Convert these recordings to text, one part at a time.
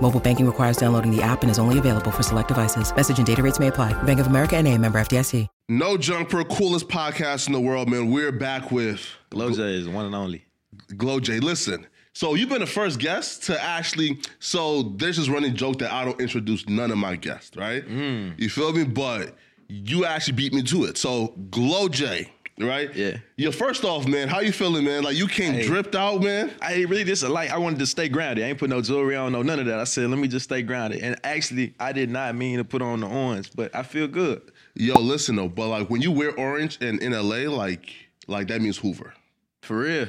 Mobile banking requires downloading the app and is only available for select devices. Message and data rates may apply. Bank of America and a member FDIC. No Junk Jumper, coolest podcast in the world, man. We're back with Glow J is one and only. Glow J. Listen, so you've been the first guest to actually. So there's this running joke that I don't introduce none of my guests, right? Mm. You feel me? But you actually beat me to it. So Glow J, right? Yeah. Yo, first off, man, how you feeling, man? Like you came Hey. dripped out, man. I really just like I wanted to stay grounded. I ain't put no jewelry on, no none of that. I said let me just stay grounded. And actually, I did not mean to put on the orange, but I feel good. Yo, listen though, but like when you wear orange and in LA, like like that means Hoover. For real.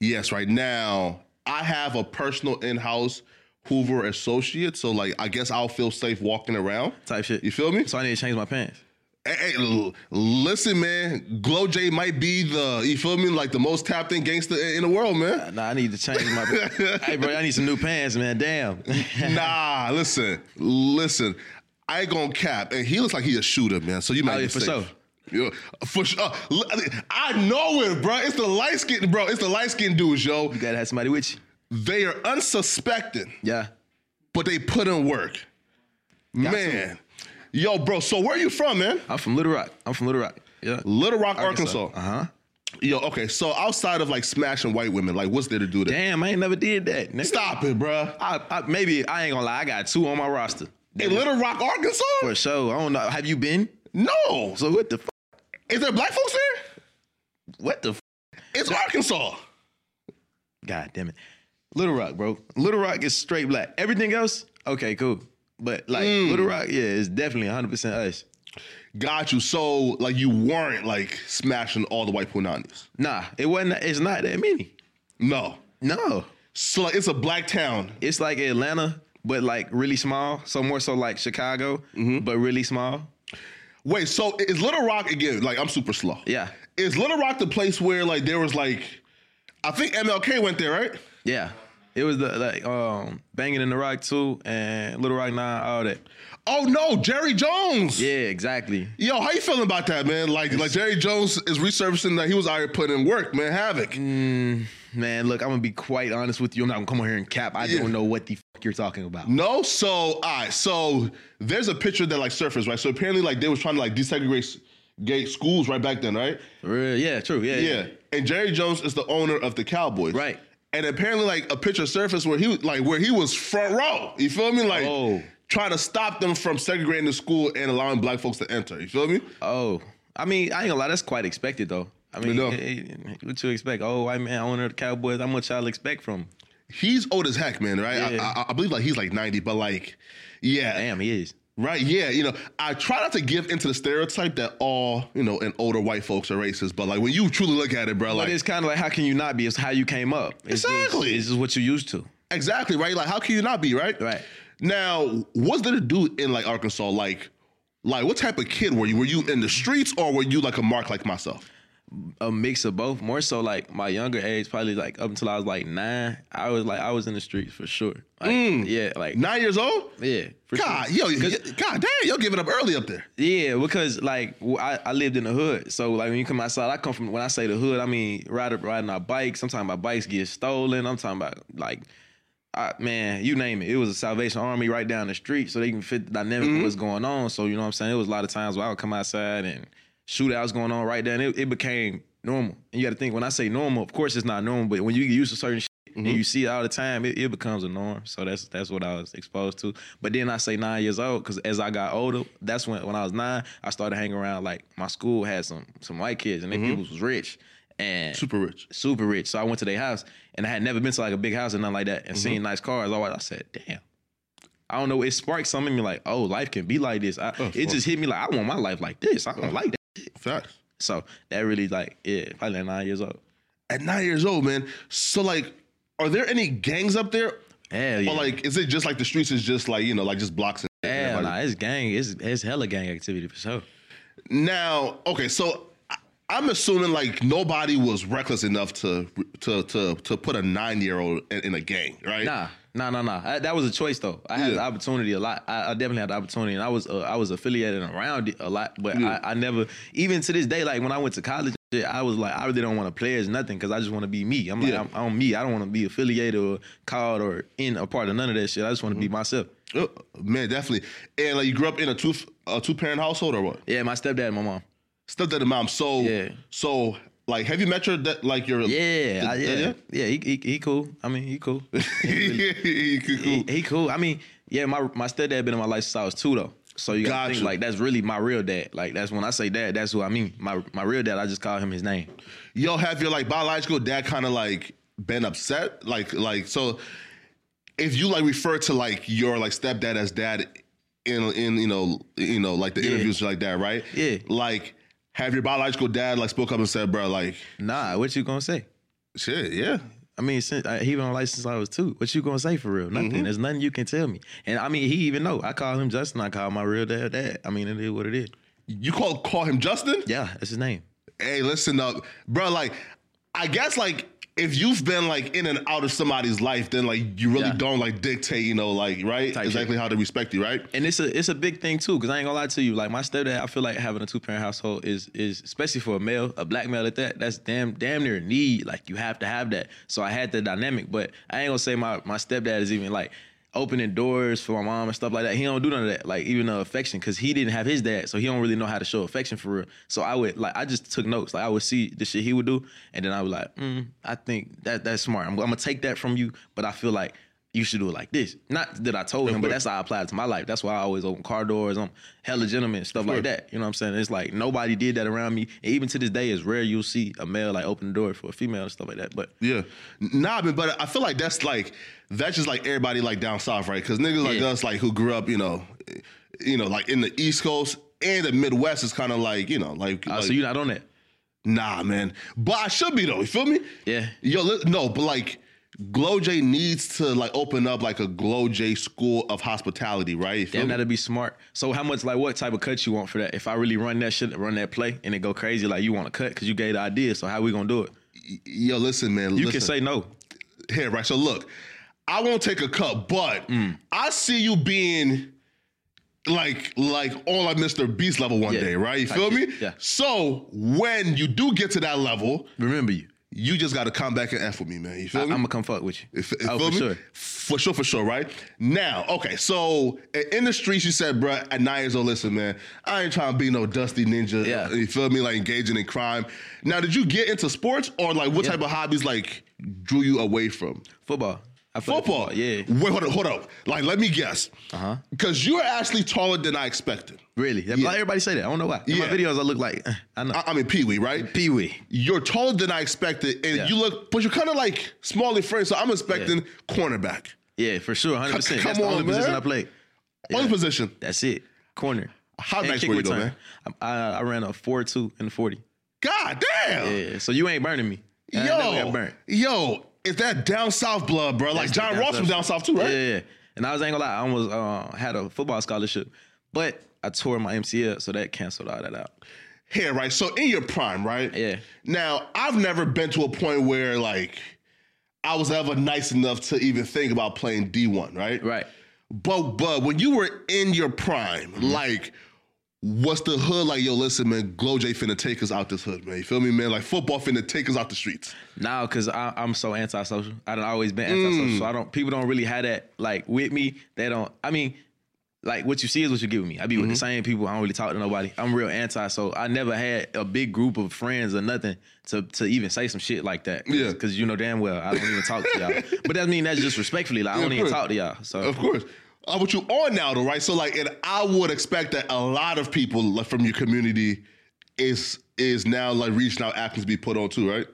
Yes, right now I have a personal in-house Hoover associate, so like I guess I'll feel safe walking around. Type shit. You feel me? So I need to change my pants. Hey, listen, man. Glow J might be the you feel me, like the most tapped in gangster in the world, man. Nah, I need to change my. hey, bro, I need some new pants, man. Damn. nah, listen, listen. I ain't gonna cap, and he looks like he a shooter, man. So you might Oh, be yeah, for safe. sure. Yeah, for sure. Uh, I know it, bro. It's the light skin, bro. It's the light skin dudes, yo. You gotta have somebody with you. They are unsuspecting. Yeah. but they put in work. man. Yo, bro, so where are you from, man? I'm from Little Rock. I'm from Little Rock. Yeah. Little Rock, Arkansas. Uh huh. Yo, okay, so outside of like smashing white women, like what's there to do there? Damn, I ain't never did that. nigga. Stop it, bro. I, I, maybe I ain't gonna lie. I got two on my roster. In Little Rock, Arkansas? For sure. I don't know. Have you been? No. So what the? F- Is there black folks there? what the? F- It's Arkansas. God damn it. Little Rock, bro. Little Rock is straight black. Everything else, okay, cool. But like Mm. Little Rock, yeah, it's definitely 100% us. Got you. So like you weren't like smashing all the white punanis. Nah, it wasn't. It's not that many. No. No, So like it's a black town. it's like Atlanta, but like really small. So more so like Chicago, Mm-hmm. but really small. Wait, so is Little Rock again? Like I'm super slow. Yeah, Is Little Rock the place where like there was like I think MLK went there, right? yeah. It was the like um banging in the Rock too, and Little Rock Nine, all that. Oh no, Jerry Jones. Yeah, exactly. Yo, how you feeling about that, man? Like, like Jerry Jones is resurfacing that he was out here putting in work, man. Havoc. Mm. Man, look, I'm gonna be quite honest with you. I'm not gonna come on here and cap. I Yeah. don't know what the fuck you're talking about. No, so all right, so there's a picture that like surfaced, right? So apparently, like they was trying to like desegregate gay schools right back then, right? Real, yeah, true, yeah, Yeah. And Jerry Jones is the owner of the Cowboys, Right. And apparently, like a picture surfaced where he was like where he was front row. You feel me? Like Oh. trying to stop them from segregating the school and allowing black folks to enter. You feel me? Oh, I mean, I ain't gonna lie. That's quite expected, though. I mean, know. eh, what you expect? Oh, white man, owner of the Cowboys. How much y'all expect from? He's old as heck, man. Right? Yeah. I, I, I believe like he's like ninety, but like, yeah, Damn, he is. Right, yeah, you know, I try not to give into the stereotype that all, you know, and older white folks are racist, but like when you truly look at it, bro, But like it's kind of like, how can you not be? It's how you came up. It's Exactly. this is what you used to. exactly, right? Like how can you not be, right? Right. Now, what's there to do in like Arkansas? Like, like what type of kid were you? Were you in the streets or were you like a mark like myself? A mix of both. More so, like my younger age, probably like up until I was like nine. I was like, I was in the streets for sure. Like, Yeah, like Nine years old? yeah. Mm. God, sure. yo, God damn, you're giving up early up there. Yeah, because like I, I, lived in the hood, so like when you come outside, I come from. When I say the hood, I mean riding riding our bikes. I'm talking about bikes get stolen. I'm talking about like, I, man, you name it. It was a Salvation Army right down the street, so they can fit the dynamic of what's going on. So you know what I'm saying. It was a lot of times where I would come outside and shootouts going on right then. it, it became normal. And you got to think when I say normal, of course it's not normal, but when you get used to certain shit, and mm-hmm. you see it all the time, it, it becomes a norm. So that's that's what I was exposed to. But then I say nine years old because as I got older, that's when when I was nine, I started hanging around. Like my school had some some white kids, and they mm-hmm. people was rich and Super rich. super rich. So I went to their house, and I had never been to like a big house or nothing like that, and mm-hmm. seeing nice cars. Always, I said, "Damn." I don't know. It sparked something in me like, oh, life can be like this. I, oh, it just hit me like, I want my life like this. I oh. don't like that. Facts. So that really like, yeah, probably like nine years old. At nine years old, man. So like, are there any gangs up there? Hell yeah. Or like, is it just like the streets is just like you know, like just blocks and Hell nah, it's gang. It's it's hella gang activity for sure. Now, okay, so I'm assuming like nobody was reckless enough to to to to put a nine year old in, in a gang, right? Nah, nah, nah, nah. I- that was a choice though. I had Yeah. the opportunity a lot. I, I definitely had the opportunity, and I was uh, I was affiliated around it a lot. But Yeah. I, I never, even to this day, like when I went to college, I was like, I really don't want to play as nothing because I just want to be me. I'm like, Yeah. I'm, I'm me. I don't want to be affiliated or called or in a part of none of that shit. I just want to be myself. Oh, man, definitely. And like, you grew up in a two a two parent household or what? Yeah, my stepdad and my mom. Stepdad and mom. So Yeah. so like, have you met your that like your Yeah, the- I- yeah, yeah. He, he he cool. I mean, he cool. He cool. he, he cool. I mean, yeah, my my stepdad been in my life since I was two though. So you gotta Gotcha. think like that's really my real dad. Like that's when I say dad, that's who I mean. My my real dad, I just call him his name. Yo, have your like biological dad kind of like been upset? Like like so, if you like refer to like your like stepdad as dad in in you know you know like the Yeah. interviews like that, right? Yeah. Like, have your biological dad like spoke up and said, bro, like Nah, what you gonna say? shit, yeah. I mean, since I, he been on life since I was two. What you gonna say for real? Nothing. Mm-hmm. There's nothing you can tell me. And I mean, he even know. I call him Justin. I call my real dad dad. I mean, it is what it is. You call call him Justin? Yeah, that's his name. Hey, listen up, bro. Like, I guess like if you've been like in and out of somebody's life, then like you really Yeah. don't like dictate, you know, like right Type exactly shit. how to respect you, right? And it's a it's a big thing too, because I ain't gonna lie to you. Like my stepdad, I feel like having a two parent household is is especially for a male, a black male at that. That's damn damn near a need. Like you have to have that. So I had the dynamic, but I ain't gonna say my my stepdad is even like opening doors for my mom and stuff like that. He don't do none of that. Like even the affection, because he didn't have his dad, so he don't really know how to show affection for real. So I would like I just took notes. Like I would see the shit he would do, and then I would like, mm, I think that that's smart. I'm, I'm gonna take that from you, but I feel like you should do it like this. Not that I told him, but that's how I applied it to my life. That's why I always open car doors. I'm hella gentleman, stuff like that. You know what I'm saying? It's like nobody did that around me. And even to this day, it's rare you'll see a male like open the door for a female and stuff like that. But Yeah, nah, man, but I feel like that's like that's just like everybody like down south, right? Because niggas like Yeah. us, like who grew up, you know, you know, like in the East Coast and the Midwest is kind of like you know, like, uh, like so you're not on that. nah, man. But I should be though. You feel me? Yeah. Yo, no, but like. Glow J needs to like open up like a Glow J school of hospitality, right? Damn, that'd be smart. So how much like what type of cut you want for that? If I really run that shit, run that play, and it go crazy, like you want to cut because you gave the idea. So how we gonna do it? Yo, listen, man. You listen. can say no. here, right? So look, I won't take a cut, but Mm. I see you being like like on like Mr. Beast level one Yeah. day, right? You feel me? yeah. So when you do get to that level, Remember you. You just gotta come back and F with me, man. You feel I, me? am gonna come fuck with you. You f- you oh, for me? sure. For sure, for sure, right? Now, okay, so in the streets, you said, bruh, at nine years old, listen, man, I ain't trying to be no dusty ninja. Yeah. You feel me? Like engaging in crime. Now, did you get into sports or like what Yeah. type of hobbies like drew you away from? Football. Play Football. Yeah. Wait, hold up, hold up. Like, let me guess. Uh huh. Because you're actually taller than I expected. Really? Yeah. Yeah. Like everybody say that. I don't know why. In my videos, I look like I know. I, I mean, Pee Wee, right? Pee Wee. You're taller than I expected, and Yeah. you look, but you're kind of like small in frame. So I'm expecting cornerback. Yeah, for sure, hundred percent. Come That's the on, only position man. I played. Only position. That's it. Corner. How And nice kick were you, though, return. I, I, ran a four two and forty. God damn. Yeah. So you ain't burning me. I never got Yo, yo, is that down south blood, bro? Like That's John Ross from down south too, right? Yeah, yeah. And I was ain't gonna lie, I almost uh, had a football scholarship, but I tore my MCL, so that canceled all that out. Here, right? So in your prime, right? Yeah. Now, I've never been to a point where like I was ever nice enough to even think about playing D1, right? Right. But but when you were in your prime, Mm-hmm. like what's the hood like? Yo, listen, man, Glow J finna take us out this hood, man. You feel me, man? Like football finna take us out the streets. Now, cause I, I'm so antisocial. I done always been antisocial. So I don't. People don't really have that like with me. They don't. I mean, like what you see is what you give me. I be Mm-hmm. with the same people. I don't really talk to nobody. I'm real anti, so I never had a big group of friends or nothing to to even say some shit like that. Yeah. because you know damn well I don't even talk to y'all. But that mean that's just respectfully. Like I don't even talk to y'all. So Of course. Uh, but you on now though, right? So like, and I would expect that a lot of people like, from your community is is now like reaching out, asking to be put on too, right?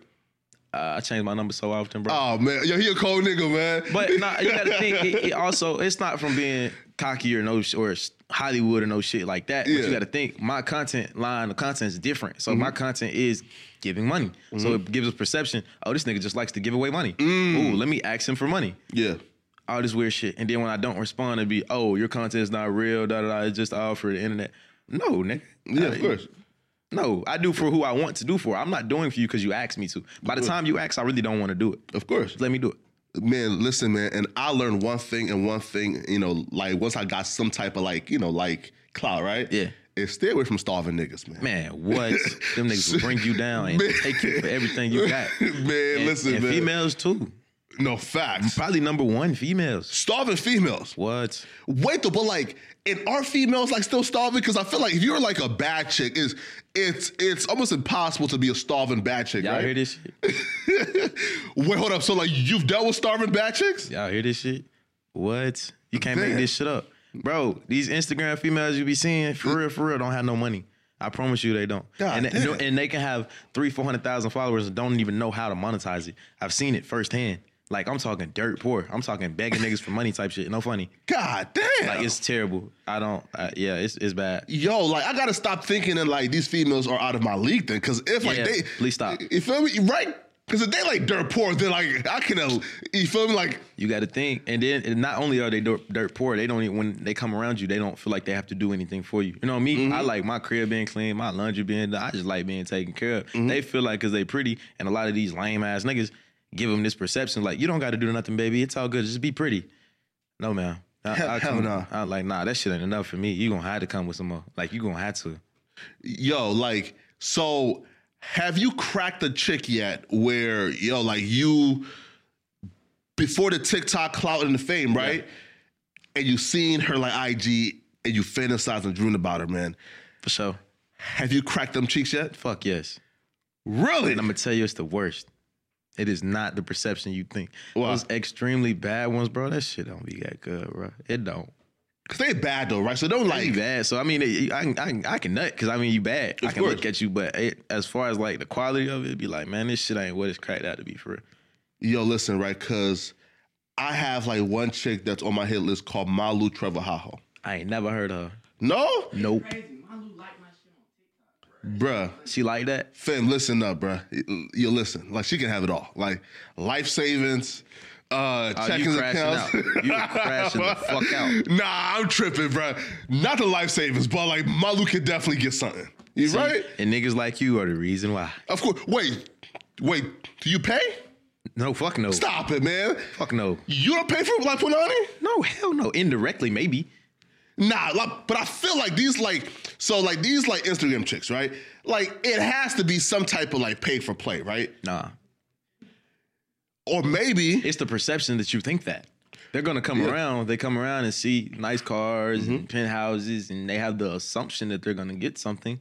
uh, I change my number so often, bro. Oh man, yo, he a cold nigga, man. But nah, you gotta think. It, it also, it's not from being cocky or no or Hollywood or no shit like that. But Yeah. Mm-hmm. you gotta think. My content line, the content is different. So my content is giving money. So it gives a perception. Oh, this nigga just likes to give away money. Mm. Ooh, let me ask him for money. yeah, All this weird shit. And then when I don't respond, it'd be, oh, your content is not real. Da da da. It's just all for the internet. No, nigga. yeah, of course. No, I do for who I want to do for. I'm not doing for you because you asked me to. By the time you ask, I really don't want to do it. Of course. Let me do it. Man, listen, man, and I learned one thing and one thing, you know, like once I got some type of like, you know, like clout, right? Yeah. Is stay away from starving niggas, man. Man, what? Them niggas will bring you down and Man. take you for everything you got. Man, And- listen, and man. females too. No facts. Probably number one, females. Starving females. What? Wait though, but like, and are females like still starving? Because I feel like if you're like a bad chick, is it's it's almost impossible to be a starving bad chick, Y'all right? hear this shit? Wait, hold up. So like, you've dealt with starving bad chicks? Y'all hear this shit? What? You can't Man. make this shit up. Bro, these Instagram females you be seeing, for real, for real, don't have no money. I promise you they don't. God and, damn. and they can have three, 400,000 followers and don't even know how to monetize it. I've seen it firsthand. Like, I'm talking dirt poor. I'm talking begging niggas for money type shit. No funny. God damn. Like, it's terrible. I don't, uh, yeah, it's, it's bad. Yo, like I gotta stop thinking that like these females are out of my league then, because if like Yeah, they, please stop. You feel me, right? Because if they like dirt poor, then like I can, uh, you feel me, like You got to think, and then and not only are they dirt, dirt poor, they don't even when they come around you, they don't feel like they have to do anything for you. You know me, Mm-hmm. I like my crib being clean, my laundry being. I just like being taken care of. Mm-hmm. They feel like because they pretty, and a lot of these lame ass niggas give them this perception like you don't got to do nothing, baby. It's all good. Just be pretty. No, man. I, I come- no. I like nah. That shit ain't enough for me. You gonna have to come with some more. Like you gonna have to. yo, like so. Have you cracked a chick yet where yo, like you before the TikTok clout and the fame, right? And you seen her like IG and you fantasized and dreamed about her, man. For sure. Have you cracked them cheeks yet? Fuck yes. Really? And I'm gonna tell you, it's the worst. It is not the perception you think. Why? Those extremely bad ones, bro. That shit don't be that good, bro. It don't. Cause they bad though, right? So don't Like, like bad. So I mean, it, I, can- I, can- I can nut because I mean you bad. I can course. look at you, but it, as far as like the quality of it, be like, man, this shit ain't what it's cracked out to be for real. Yo, listen, right? Cause I have like one chick that's on my hit list called Malu Trevejo. I ain't never heard of her. No? Nope. Bruh. She like that? Fam, listen up, bruh. You listen. Like she can have it all. Like life savings, uh Oh, checking accounts. out. You crashing the fuck out. Nah, I'm tripping, bruh. Not the life savings, but like Malu could definitely get something. You See? right? And niggas like you are the reason why. Of course. Wait, wait. Do you pay? No, fuck no. Stop it, man. Fuck no. You don't pay for like Punani? No, hell no. Indirectly, maybe. Nah, like, but I feel like these like so like these like Instagram chicks, right? Like it has to be some type of like pay for play, right? Nah. Or maybe It's the perception that you think that. They're gonna come around, they come around and see nice cars Mm-hmm. and penthouses, and they have the assumption that they're gonna get something.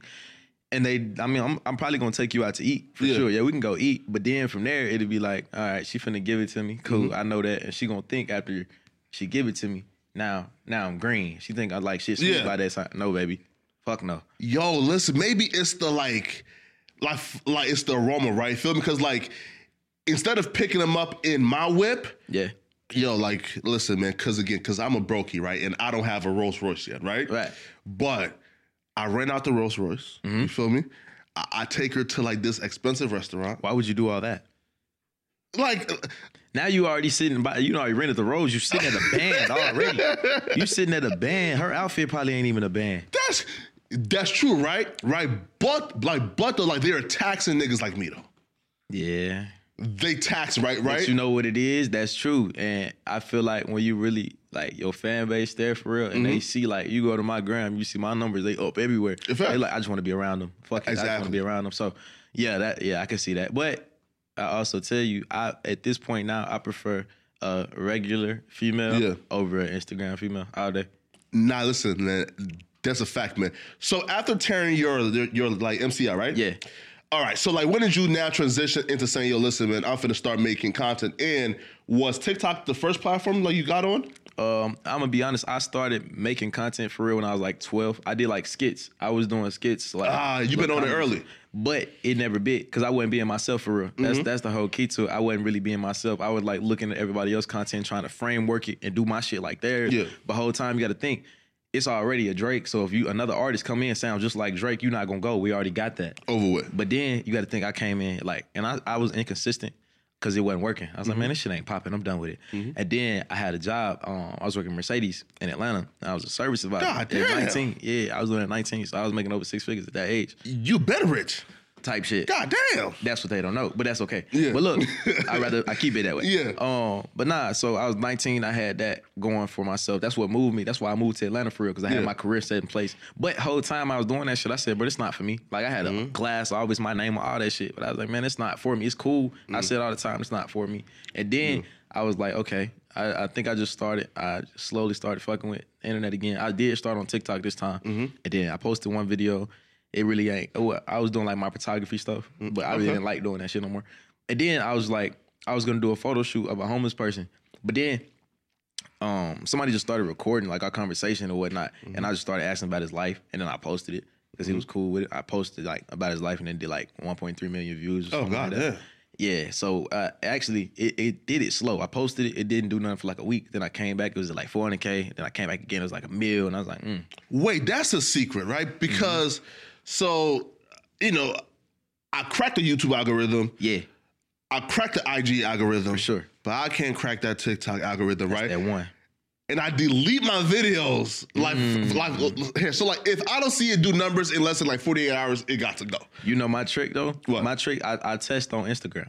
And they, I mean, I'm, I'm probably gonna take you out to eat for Yeah. sure. Yeah, we can go eat. But then from there, it'll be like, all right, she finna give it to me. Cool, Mm-hmm. I know that. And she gonna think after she give it to me, now, now I'm green. She think I like shit Yeah. by that time. No, baby. Fuck no. yo, listen, maybe it's the like, like, like it's the aroma, right? Feel me? Because like, instead of picking them up in my whip, Yeah. yo, like, listen, man, because again, because I'm a brokey, right, and I don't have a Rolls Royce yet, right? Right. But I rent out the Rolls Royce. Mm-hmm. You feel me? I, I take her to like this expensive restaurant. Why would you do all that? Like, Now you already sitting by you know you rented the Rolls. You sitting at a band already. You sitting at a band. Her outfit probably ain't even a band. that's that's true, right? Right. But like, but though, like they're taxing niggas like me though. Yeah. They tax, right? Right. But you know what it is? That's true. And I feel like when you really like your fan base there for real, and they mm-hmm. see like you go to my gram, you see my numbers, they up everywhere. In fact. They like I just want to be around them. Fuck it, I just want to be around them. So yeah, that yeah, I can see that. But I also tell you, I at this point now I prefer a regular female Yeah. over an Instagram female all day. Nah, listen, man. That's a fact, man. So after tearing your your, like MCL, right? Yeah. All right. So like, when did you now transition into saying, "Yo, listen, man, I'm finna start making content"? And was TikTok the first platform that you got on? Um, I'm gonna be honest. I started making content for real when I was like 12. I did like skits. I was doing skits. Like Ah, you been on it early. but it never bit because I wasn't being myself for real. That's Mm-hmm. that's the whole key to it. I wasn't really being myself. I was like looking at everybody else content, trying to framework it and do my shit like theirs. Yeah. But whole time you got to think. It's already a Drake, so if you another artist come in sound just like Drake, you're not gonna go. We already got that. Over with. But then you got to think I came in like, and I, I was inconsistent because it wasn't working. I was like, man, this shit ain't popping. I'm done with it. And then I had a job. Um, I was working Mercedes in Atlanta. I was a service advisor. God at damn. 19. Yeah, I was doing it at 19, so I was making over six figures at that age. You better rich. Type shit. God damn. That's what they don't know, but that's okay. Yeah. But look, I rather I keep it that way. Yeah. Um. But nah. So I was 19. I had that going for myself. That's what moved me. That's why I moved to Atlanta for real because I Yeah. had my career set in place. But whole time I was doing that shit, I said, "But it's not for me." Like I had a Mm-hmm. class, always my name on all that shit. But I was like, "Man, it's not for me. It's cool." I Mm. said all the time, "It's not for me." And then I was like, "Okay." I, I think I just started. I slowly started fucking with internet again. I did start on TikTok this time, Mm-hmm. and then I posted one video. It really ain't. Oh, I was doing like my photography stuff, but I really Okay. didn't like doing that shit no more. And then I was like, I was gonna do a photo shoot of a homeless person, but then um somebody just started recording like our conversation or whatnot, Mm-hmm. and I just started asking about his life, and then I posted it because he was cool with it. I posted like about his life, and then did like 1.3 million views. Or Oh, something God like that. damn. Yeah, so uh, actually, it, it did it slow. I posted it, it didn't do nothing for like a week. Then I came back, it was like 400k. Then I came back again, it was like a mil, and I was like, mm. Wait, that's a secret, right? Because so you know, I cracked the YouTube algorithm. yeah, I cracked the IG algorithm. For sure. But I can't crack that TikTok algorithm, right? that one. and I delete my videos. Like, Mm. like here. So like, if I don't see it do numbers in less than like 48 hours, it got to go. You know my trick though. What? My trick, I, I test on Instagram.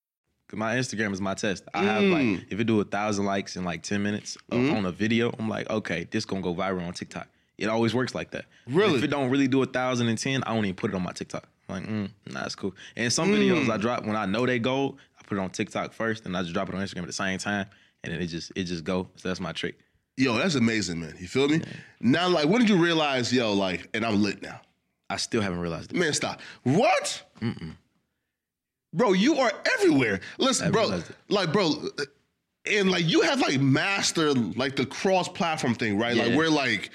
My Instagram is my test. I have like if it do a thousand likes in like ten minutes uh, on a video, I'm like, okay, this gonna go viral on TikTok. It always works like that. Really? If it don't really do a thousand and ten, I don't even put it on my TikTok. I'm like, mm, nah, it's cool. And some videos I drop when I know they go, I put it on TikTok first, and I just drop it on Instagram at the same time, and then it just it just go. So that's my trick. Yo, that's amazing, man. You feel me? Now, like, when did you realize, yo, like, and I'm lit now? I still haven't realized it. Man, stop. What? Bro, you are everywhere. Listen, I bro, like, bro, and like you have like mastered like the cross-platform thing, right? Like, Yeah. where like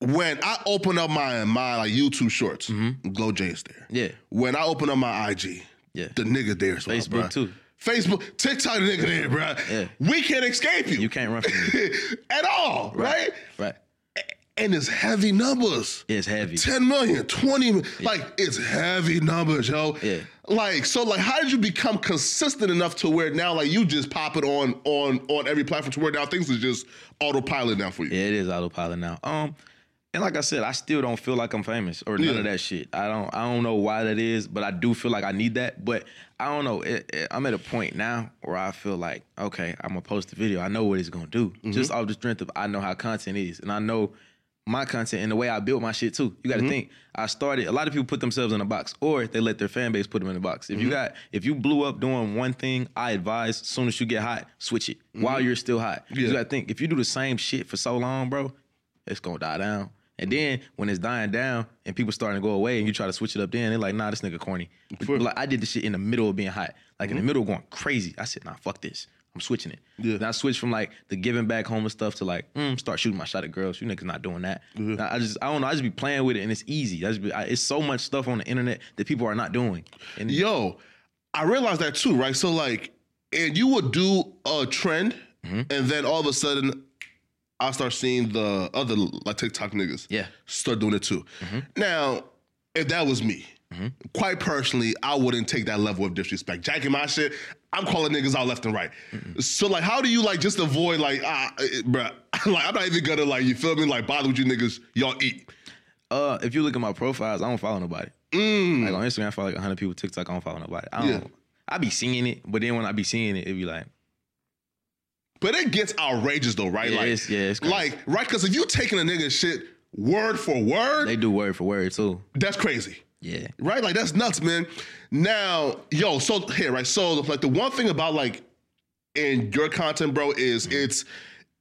when I open up my my like YouTube Shorts, Glow J is there. Mm-hmm. Yeah. When I open up my IG, Yeah. the nigga there as well, Facebook, too. Facebook, TikTok, the nigga there, bro. Yeah. We can't escape you. You can't run from me. at all, right? Right. And it's heavy numbers. It's heavy. 10 million, 20 million. Like, it's heavy numbers, yo. Yeah. Like, so like how did you become consistent enough to where now like you just pop it on on on every platform to where now things is just autopilot now for you? Yeah, it is autopilot now. Um, and like I said, I still don't feel like I'm famous or none Yeah. of that shit. I don't. I don't know why that is, but I do feel like I need that. But I don't know. It, it- I'm at a point now where I feel like, okay, I'm gonna post a video. I know what it's gonna do, Mm-hmm. just off the strength of I know how content is, and I know my content and the way I built my shit too. You got to Mm-hmm. think. I started. A lot of people put themselves in a box, or they let their fan base put them in a box. If Mm-hmm. you got, if you blew up doing one thing, I advise as soon as you get hot, switch it while you're still hot. Mm-hmm. Yeah. You got to think. If you do the same shit for so long, bro, it's gonna die down. And then when it's dying down and people starting to go away and you try to switch it up, then they're like, nah, this nigga corny. But, like I did the shit in the middle of being hot, like in the middle of going crazy. I said, nah, fuck this. I'm switching it. Yeah. Then I switched from like the giving back homeless stuff to like, mm, start shooting my shot at girls. You niggas not doing that. Now, I just, I don't know. I just be playing with it and it's easy. I just be, I, it's so much stuff on the internet that people are not doing. And Yo, I realized that too, right? So like, and you would do a trend, Mm-hmm. and then all of a sudden, I start seeing the other like TikTok niggas, Yeah. start doing it too. Mm-hmm. Now, if that was me, Mm-hmm. quite personally, I wouldn't take that level of disrespect. Jacking my shit, I'm calling niggas out left and right. So like, how do you like just avoid like, ah, bruh, like I'm not even gonna like, you feel me, like bother with you niggas, y'all eat. Uh, if you look at my profiles, I don't follow nobody. Like on Instagram, I follow like 100 people. TikTok, I don't follow nobody. I don't. Yeah. I be seeing it, but then when I be seeing it, it be like, But it gets outrageous though, right? Yeah, like, it's- yeah, it's crazy. like, right? Because if you taking a nigga shit word for word, they do word for word too. that's crazy. Yeah. Right? Like that's nuts, man. Now, yo, so here, right? So like the one thing about like in your content, bro, is it's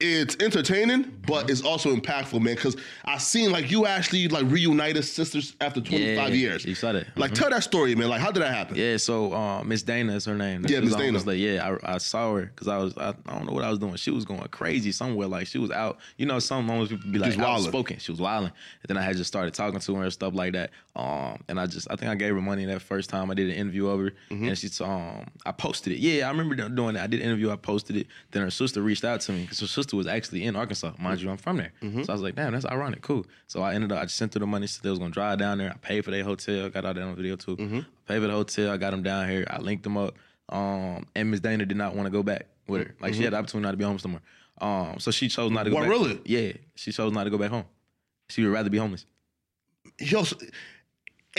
it's entertaining, but it's also impactful, man. Cause I seen like you actually like reunited sisters after 25 Yeah, years. you saw that. Like Mhm. tell that story, man. Like how did that happen? Yeah, so uh, Miss Dana is her name. Yeah, Miss Dana. like, yeah, I, I saw her because I was I, I don't know what I was doing. She was going crazy somewhere. Like she was out. You know, some moments people be like outspoken. She was wilding. And then I had just started talking to her and stuff like that. Um, and I just I think I gave her money that first time I did an interview of her, Mm-hmm. and she um I posted it. Yeah, I remember doing that. I did an interview. I posted it. Then her sister reached out to me because her sister was actually in Arkansas. Mind you, I'm from there. Mm-hmm. So I was like, damn, that's ironic. Cool. So I ended up I just sent her the money. Said they was gonna drive down there. I paid for their hotel. Got all that on video too. Mm-hmm. Paid for the hotel. I got them down here. I linked them up. Um, and Miss Dana did not want to go back with her. Like she had the opportunity not to be home somewhere. Um, so she chose not to go What, back. really? Yeah, she chose not to go back home. She would rather be homeless. Yo, so-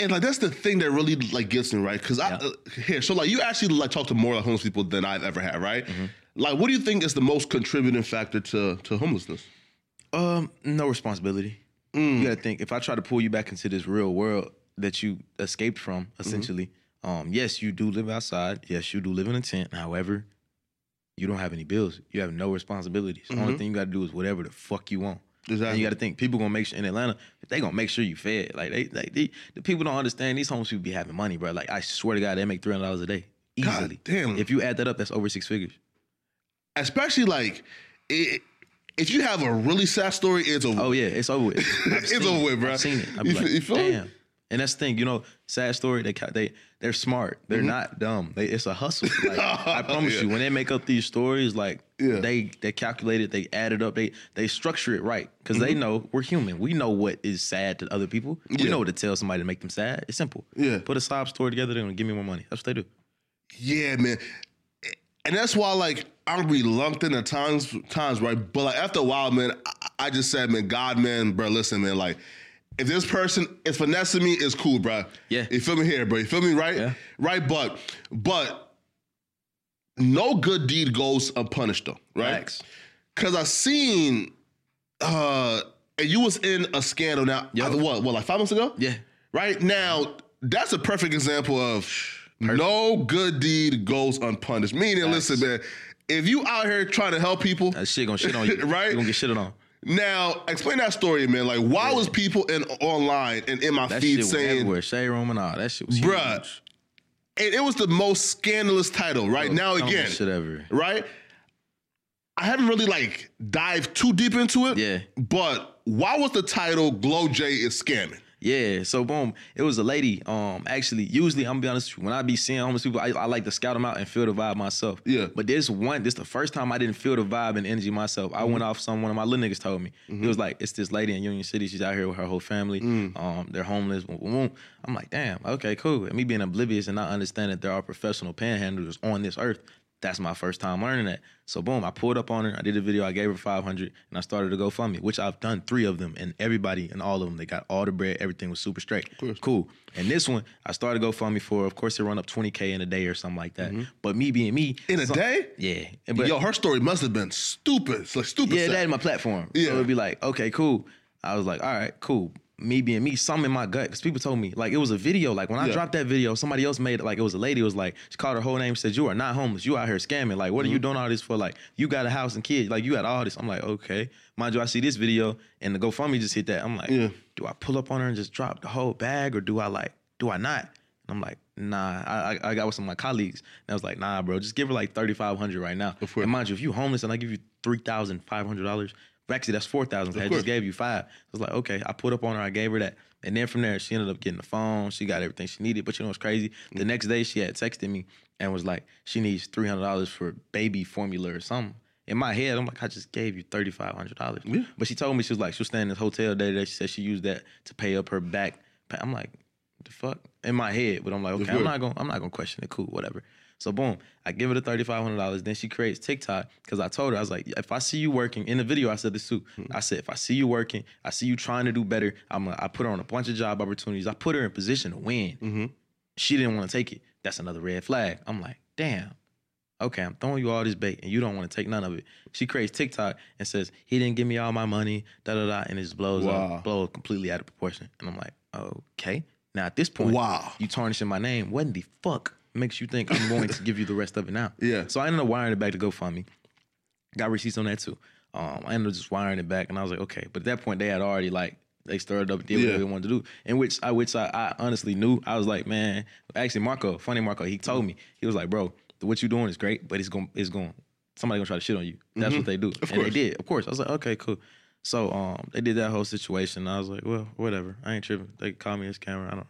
and like that's the thing that really like gets me right because I uh, here so like you actually like talk to more like homeless people than I've ever had, right? Mm-hmm. Like, what do you think is the most contributing factor to to homelessness? Um, no responsibility. Mm. You gotta think. If I try to pull you back into this real world that you escaped from, Mm-hmm. essentially, um, yes, you do live outside. Yes, you do live in a tent. However, you don't have any bills. You have no responsibilities. The only thing you gotta do is whatever the fuck you want. And Mm-hmm. You gotta think people gonna make sure in Atlanta, they gonna make sure you fed. Like they, like they, the people don't understand. These homeless people be having money, bro. Like I swear to God, they make three hundred dollars a day God easily. damn. If you add that up, that's over six figures. Especially like it, if you have a really sad story, it's over. Oh yeah, it's over with. It's seen over with, bro. I've seen it. I be You like, you feel me? damn. And that's the thing, you know, sad story. They they they're smart. They're Mm-hmm. not dumb. They, it's a hustle. Like, I promise Yeah. you, when they make up these stories, like Yeah. they they calculate it, they add it up, they they structure it right because they know we're human. We know what is sad to other people. We Mm-hmm. Know what to tell somebody to make them sad. It's simple. Yeah. Put a sob story together. They're gonna give me more money. That's what they do. Yeah, man. And that's why, like, I'm reluctant at times, times, right? But like after a while, man, I, I just said, man, God, man, bro, listen, man, like, if this person is finessing me, it's cool, bro. Yeah. You feel me here, bro? You feel me, right? Yeah. Right, but, but, no good deed goes unpunished, though, right? Facts. Cause I seen, uh, and you was in a scandal now. Uh, What? What? Like five months ago? Yeah. Right now, that's a perfect example of no good deed goes unpunished. Meaning, listen, man, if you out here trying to help people, That shit gonna shit on you. Right? You gonna get shitted on. Now explain that story, man. Like, why was people in online and in my That feed saying, everywhere. Shade room and all. That shit was Bruh, huge. and it was the most scandalous title, right? now again, shit ever. right? I haven't really like dived too deep into it. Yeah. But why was the title Glow J is scamming? Yeah, so boom, it was a lady. Um, actually, usually I'm gonna be honest, with you, when I be seeing homeless people, I, I like to scout them out and feel the vibe myself. Yeah. But this one, this the first time I didn't feel the vibe and energy myself. I Mm-hmm. went off some one of my little niggas told me. It was like it's this lady in Union City. She's out here with her whole family. Mm. Um, they're homeless. I'm like, damn, okay, cool. And me being oblivious and not understanding that there are professional panhandlers on this earth. That's my first time learning that. So boom, I pulled up on her. I did a video. I gave her 500, and I started to GoFundMe, which I've done three of them, and everybody and all of them, they got all the bread. Everything was super straight. Cool. And this one, I started GoFundMe for. Of course, it run up 20k in a day or something like that. But me being me, Mm-hmm. In a some- day? yeah. But Yo, her story must have been stupid. It's like stupid. yeah, that is my platform. Yeah. So it'd be like, okay, cool. I was like, all right, cool me being me, something in my gut. Because people told me, like, it was a video. Like, when I dropped that video, somebody else made it. Like, it was a lady. Was like, she called her whole name, said, You are not homeless. You out here scamming. Like, what mm-hmm. are you mm-hmm. doing all this for? Like, you got a house and kids. Like, you got all this. I'm like, Okay. Mind you, I see this video and the GoFundMe just hit that. I'm like, yeah. Do I pull up on her and just drop the whole bag or do I, like, do I not? And I'm like, Nah. I, I, I got with some of my colleagues and I was like, Nah, bro, just give her like 3500 right now. And mind you, if you homeless and I give you $3,500, actually that's four thousand. I just gave you five. I was like, okay, I put up on her, I gave her that, and then from there she ended up getting the phone. She got everything she needed. But you know what's crazy? The next day she had texted me and was like, she needs three hundred dollars for baby formula or something. In my head, I'm like, I just gave you thirty five hundred dollars. Yeah. But she told me she was like, she was staying in this hotel day. That she said she used that to pay up her back. I'm like, the fuck in my head, but I'm like, okay, I'm not gonna I'm not gonna question it. Cool, whatever. So boom, I give her the thirty five hundred dollars. Then she creates TikTok because I told her I was like, if I see you working in the video, I said this too. Hmm. I said if I see you working, I see you trying to do better. I'm a, I put her on a bunch of job opportunities. I put her in position to win. Mm-hmm. She didn't want to take it. That's another red flag. I'm like, damn. Okay, I'm throwing you all this bait and you don't want to take none of it. She creates TikTok and says he didn't give me all my money, da da da, and it just blows Wow. up, blows completely out of proportion. And I'm like, okay. Now at this point, Wow. you tarnishing my name. What in the fuck makes you think I'm going to give you the rest of it now? Yeah. So I ended up wiring it back to GoFundMe. Got receipts on that too. Um, I ended up just wiring it back, and I was like, okay. But at that point, they had already like they started up, did Yeah. what they wanted to do, in which I, which I, I honestly knew. I was like, man, actually, Marco, funny Marco, he told me he was like, bro, what you doing is great, but it's going, it's going, somebody gonna try to shit on you. That's what they do, Mm-hmm. Of and they did. Of course, I was like, okay, cool. So um, they did that whole situation. I was like, well, whatever. I ain't tripping. They call me as camera. I don't.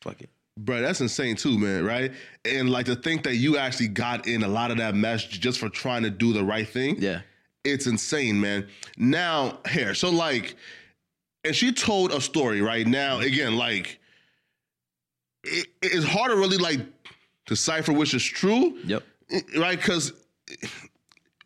Fuck it. Bro, that's insane too, man, right? And like to think that you actually got in a lot of that mess just for trying to do the right thing. Yeah. It's insane, man. Now, here, so like, and she told a story, right? Now, again, like, it, it's hard to really like decipher which is true. Yep. Right? Because,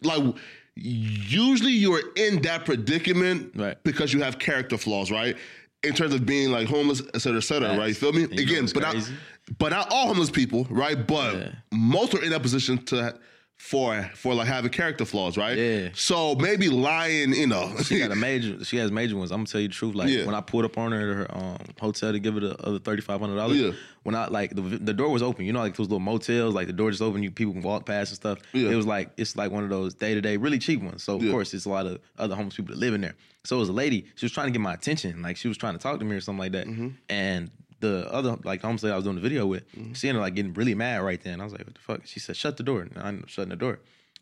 like, usually you're in that predicament Right. because you have character flaws, right? In terms of being like homeless, et cetera, et cetera, right? You feel me? Again, but not, but not all homeless people, right? But Yeah. most are in that position to for for like having character flaws, right? Yeah. So maybe lying, you know. She got a major. She has major ones. I'm gonna tell you the truth. Like Yeah. when I pulled up on her at her um, hotel to give her the other thirty five hundred dollars. Yeah. When I like the the door was open. You know, like those little motels, like the door just open. You people can walk past and stuff. Yeah. It was like it's like one of those day to day, really cheap ones. So of Yeah. course, it's a lot of other homeless people that live in there. So it was a lady. She was trying to get my attention. Like she was trying to talk to me or something like that. Mm-hmm. And the other like the homeless lady I was doing the video with, she ended up like getting really mad right then. I was like, what the fuck? She said, shut the door. And I ended up shutting the door.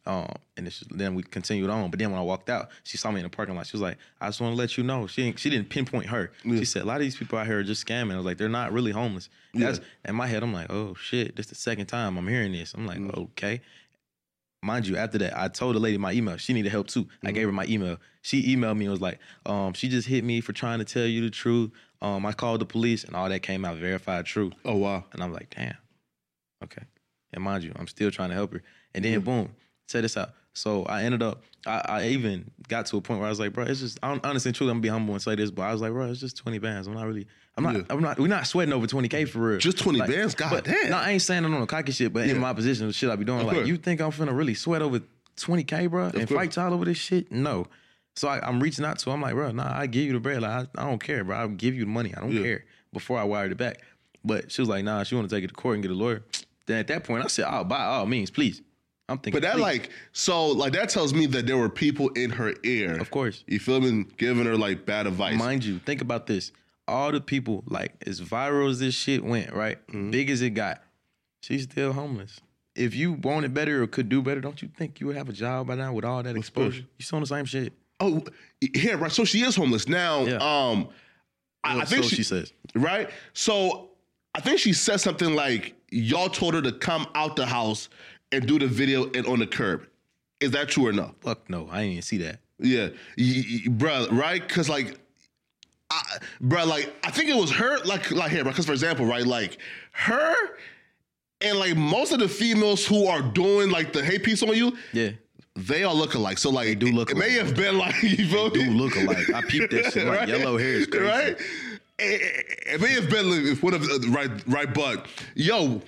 Um, and just, then we continued on. But then when I walked out, she saw me in the parking lot. She was like, "I just want to let you know." She ain't, she didn't pinpoint her. She said, "A lot of these people out here are just scamming." I was like, "They're not really homeless." That's in my head. I'm like, "Oh shit!" This is the second time I'm hearing this. I'm like, "Okay." Mind you, after that, I told the lady my email. She needed help too. I gave her my email. She emailed me and was like, um, she just hit me for trying to tell you the truth. Um, I called the police and all that came out verified true. oh wow. And I'm like, damn. Okay. And mind you, I'm still trying to help her. And then boom, check this out. So I ended up, I, I even got to a point where I was like, bro, it's just, I don't, honestly and truly, I'm gonna be humble and say this, but I was like, bro, it's just 20 bands. I'm not really, I'm not, Yeah. I'm not, we're not sweating over 20K for real. Just 20 bands? God damn. No, I ain't saying I'm on no cocky shit, but in my position, the shit I be doing, Of like, course. you think I'm finna really sweat over 20K, bro, and course. fight y'all over this shit? No. So I, I'm reaching out to her. I'm like, bro, nah, I give you the bread. Like, I, I don't care, bro. I'll give you the money. I don't Yeah. care. Before I wired it back. But she was like, nah, she want to take it to court and get a lawyer. Then at that point, I said, oh, by all means, please. I'm thinking, But that please. like so like that tells me that there were people in her ear. Of course. You feel me? Giving her like bad advice. Mind you, think about this. All the people, like as viral as this shit went, right? Mm-hmm. Big as it got, she's still homeless. If you wanted better or could do better, don't you think you would have a job by now with all that exposure? You still on the same shit. Oh, yeah, right. So she is homeless now. Yeah. Um, I, I think so she says. right. So I think she said something like, "Y'all told her to come out the house and do the video and on the curb." Is that true or no? Fuck no, I didn't even see that. Yeah, y- y- bruh, right? Because like, I, bruh, like I think it was her, like, like here, because for example, right, like her and like most of the females who are doing like the hate piece on you, Yeah. they all look alike. So like, they do look It, may have been like you feel Do me? look alike. I peeped that shit. Like Right? yellow hair is crazy. Right? It, it- it may have been like, one of the right, right, but yo,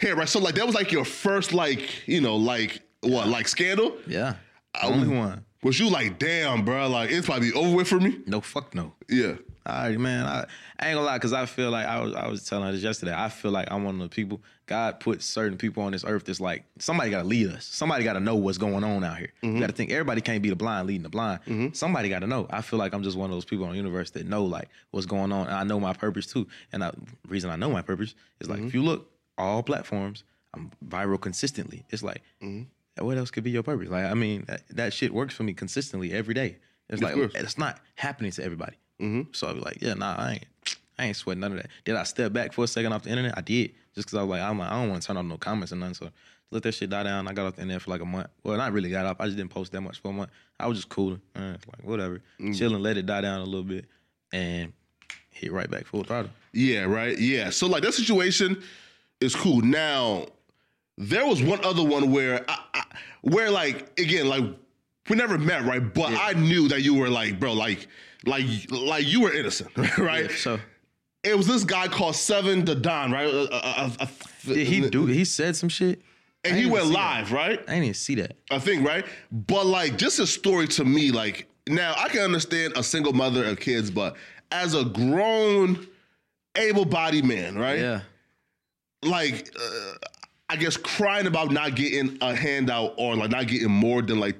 here, right. So like that was like your first like you know like what like scandal. Yeah. I Only was- one. Was you like, damn, bro? Like it's probably over with for me. No, fuck no. Yeah. All right, man. I, I ain't gonna lie, cause I feel like I was I was telling her this yesterday. I feel like I'm one of the people. God put certain people on this earth that's like somebody gotta lead us. Somebody gotta know what's going on out here. You mm-hmm. gotta think everybody can't be the blind leading the blind. Mm-hmm. Somebody gotta know. I feel like I'm just one of those people in the universe that know like what's going on. And I know my purpose too. And I, reason I know my purpose is like mm-hmm. if you look all platforms, I'm viral consistently. It's like what else could be your purpose? Like I mean that, that shit works for me consistently every day. It's like course. it's not happening to everybody. So I'd be like, yeah, nah, I ain't, I ain't sweating none of that. Did I step back for a second off the internet? I did, just because I was like, I'm like, I don't want to turn off no comments or nothing. So let that shit die down. I got off the internet for like a month. Well, not really got off. I just didn't post that much for a month. I was just cooling, uh, like whatever, chilling, let it die down a little bit, and hit right back full throttle. Yeah, right. Yeah. So like that situation is cool. Now, there was one other one where, I, I, where like again, like we never met, right? But I knew that you were like, bro, like, like, like you were innocent, right? Yeah, so It was this guy called Seven the Don, right? Uh, uh, uh, uh, did he do? He said some shit. And he went see that. live, right? I didn't even see that. I think, right? But like, just a story to me, like, now I can understand a single mother of kids, but as a grown, able-bodied man, right? Yeah. Like uh, I guess crying about not getting a handout or like not getting more than like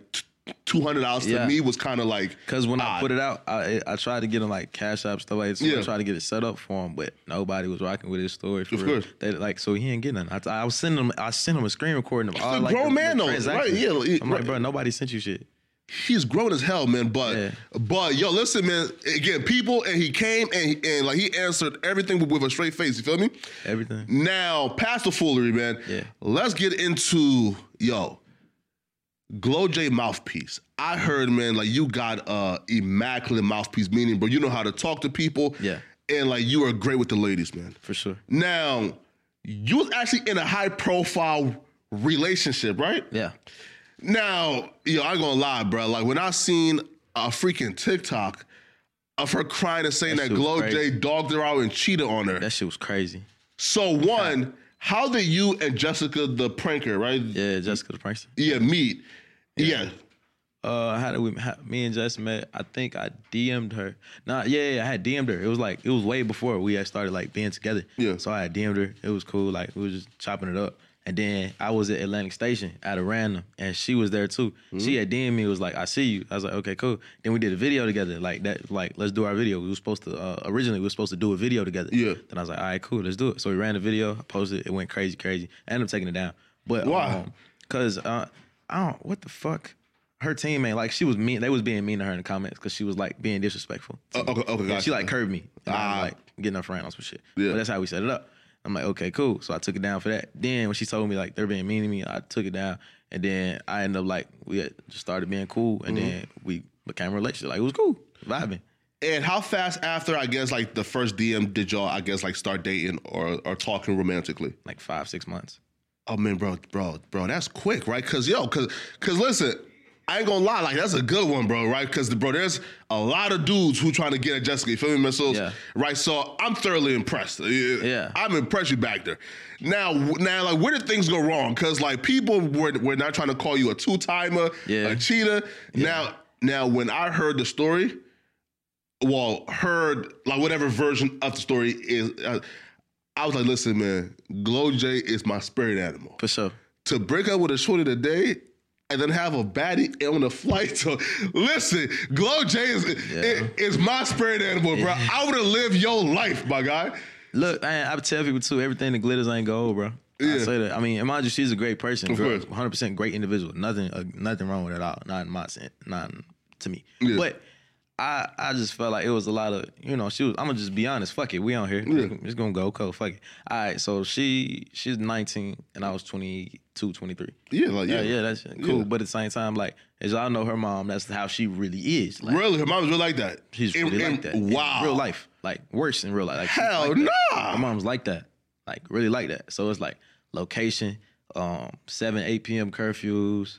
two hundred dollars Yeah. to me was kind of like Cause when I put it out, I I tried to get him like cash app stuff like that. Yeah. I tried to get it set up for him, but nobody was rocking with his story. For Of real. course. They, like so he ain't getting nothing. I, I was sending him I sent him a screen recording of all like grown the, man, the though, right, yeah, I'm like, bro, nobody sent you shit. He's grown as hell, man. But Yeah. but yo, listen, man. Again, people, and he came and he, and like he answered everything with, with a straight face. You feel me? Everything. Now, past the foolery, man. Yeah. Let's get into yo. Glo Jay mouthpiece. I heard, man, like you got a immaculate mouthpiece, meaning, bro, you know how to talk to people. Yeah. And like you are great with the ladies, man. For sure. Now, you was actually in a high profile relationship, right? Yeah. Now, yo, I ain't gonna lie, bro. Like when I seen a freaking TikTok of her crying and saying That that, Glow. J dogged her out and cheated on her. That shit was crazy. So one, how did you and Jessica the pranker, right? Yeah, Jessica the prankster. Yeah, meet. Yeah. Uh, how did we? How, me and Jess met. I think I DM'd her. Nah, yeah, yeah, I had DM'd her. It was like it was way before we had started like being together. Yeah. So I had DM'd her. It was cool. Like we was just chopping it up. And then I was at Atlantic Station at a random, and she was there too. She had DM'd me. Was like, "I see you." I was like, "Okay, cool." Then we did a video together. Like that. Like let's do our video. We were supposed to uh, originally we were supposed to do a video together. Yeah. Then I was like, "All right, cool, let's do it." So we ran the video. I posted. It it went crazy, crazy. I ended up taking it down. But Why? um, Cause uh, I don't. What the fuck? Her teammate, like she was mean. They was being mean to her in the comments because she was like being disrespectful. Uh, okay, okay, gotcha. she like curved me. Ah. like getting her friend on some shit. Yeah. But that's how we set it up. I'm like, okay, cool. So I took it down for that. Then when she told me like they're being mean to me, I took it down. And then I ended up like we had just started being cool, and Mm-hmm. then we became a relationship. Like it was cool, vibing. And how fast after I guess like the first DM did y'all I guess like start dating or or talking romantically? Like five, six months. Oh man, bro, bro, bro, that's quick, right? Cause yo, cause cause listen, I ain't gonna lie, like that's a good one, bro, right? Cause the bro, there's a lot of dudes who trying to get at Jessica, you feel me, missiles? Yeah. Right. So I'm thoroughly impressed. Yeah. I'm impressed you back there. Now, now, like, where did things go wrong? Cause like people were were not trying to call you a two timer, Yeah. a cheater. Now, now, when I heard the story, well, heard like whatever version of the story is, uh, I was like, listen, man, Glo Jay is my spirit animal For sure. to break up with a shorty today and then have a baddie on the flight. So listen, Glo Jay is, is, is my spirit animal, bro. I would have lived your life, my guy. Look, man, I tell people too, everything that glitters ain't gold, bro. I Yeah. say that. I mean, and mind you, she's a great person. Of course. 100% great individual. Nothing, uh, nothing wrong with it at all. Not in my sense. Not to me. Yeah. But I, I just felt like it was a lot of, you know, she was. I'm gonna just be honest. Fuck it, we on here. Yeah. It's gonna go cold. Fuck it. All right. So she, she's 19 and I was 22, 23. Yeah, like Yeah, yeah, yeah, that's cool. Yeah. But at the same time, like as y'all know, her mom, that's how she really is. Like, Really, her mom's real like that. She's In- really in- like that. in Wow. real life. Like worse in real life. Like, Hell like that. nah. My mom's like that. Like really like that. So it's like location, um, seven, eight PM curfews,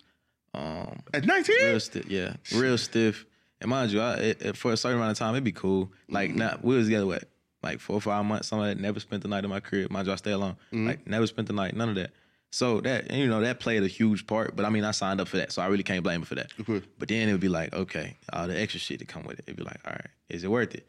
um, At 19? real stiff, yeah, real stiff. And mind you, I, it, it- for a certain amount of time, it'd be cool. Like, Mm-hmm. not we was together what, like four or five months. Some of that never spent the night in my crib. Mind you, I stay alone. Mm-hmm. Like, never spent the night. None of that. So that you know that played a huge part. But I mean, I signed up for that, so I really can't blame her for that. course. But then it would be like, okay, all the extra shit that come with it. It'd be like, all right, is it worth it?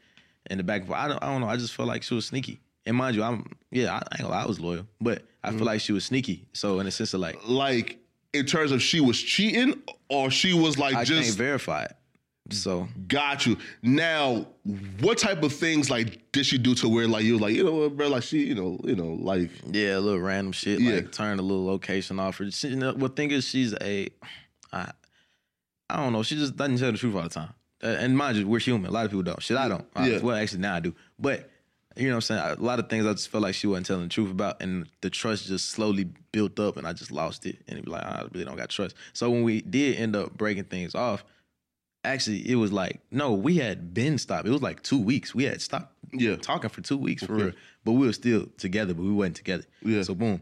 In the back and forth, I don't, I don't know. I just felt like she was sneaky. And mind you, I'm yeah, I, I ain't gonna lie, I was loyal, but I Mm-hmm. feel like she was sneaky. So in a sense of like, Like, in terms of she was cheating or she was like I can't just verify it. So got you. Now, what type of things like did she do to where like you were like, you know what, bro, like she, you know, you know, like Yeah, a little random shit. Yeah. Like turn a little location off. Or she, you know, well, thing is, she's a, I, I don't know. She just doesn't tell the truth all the time. Uh, and mind you, we're human. A lot of people don't. Shit, I don't. I- Yeah. well, actually, now I do. But you know what I'm saying? A lot of things I just felt like she wasn't telling the truth about, and the trust just slowly built up, and I just lost it. And it be like, I really don't got trust. So when we did end up breaking things off, Actually, it was like no, we had been stopped. It was like two weeks. We had stopped Yeah. talking for two weeks for Okay. real, but we were still together, but we wasn't together. Yeah. So boom,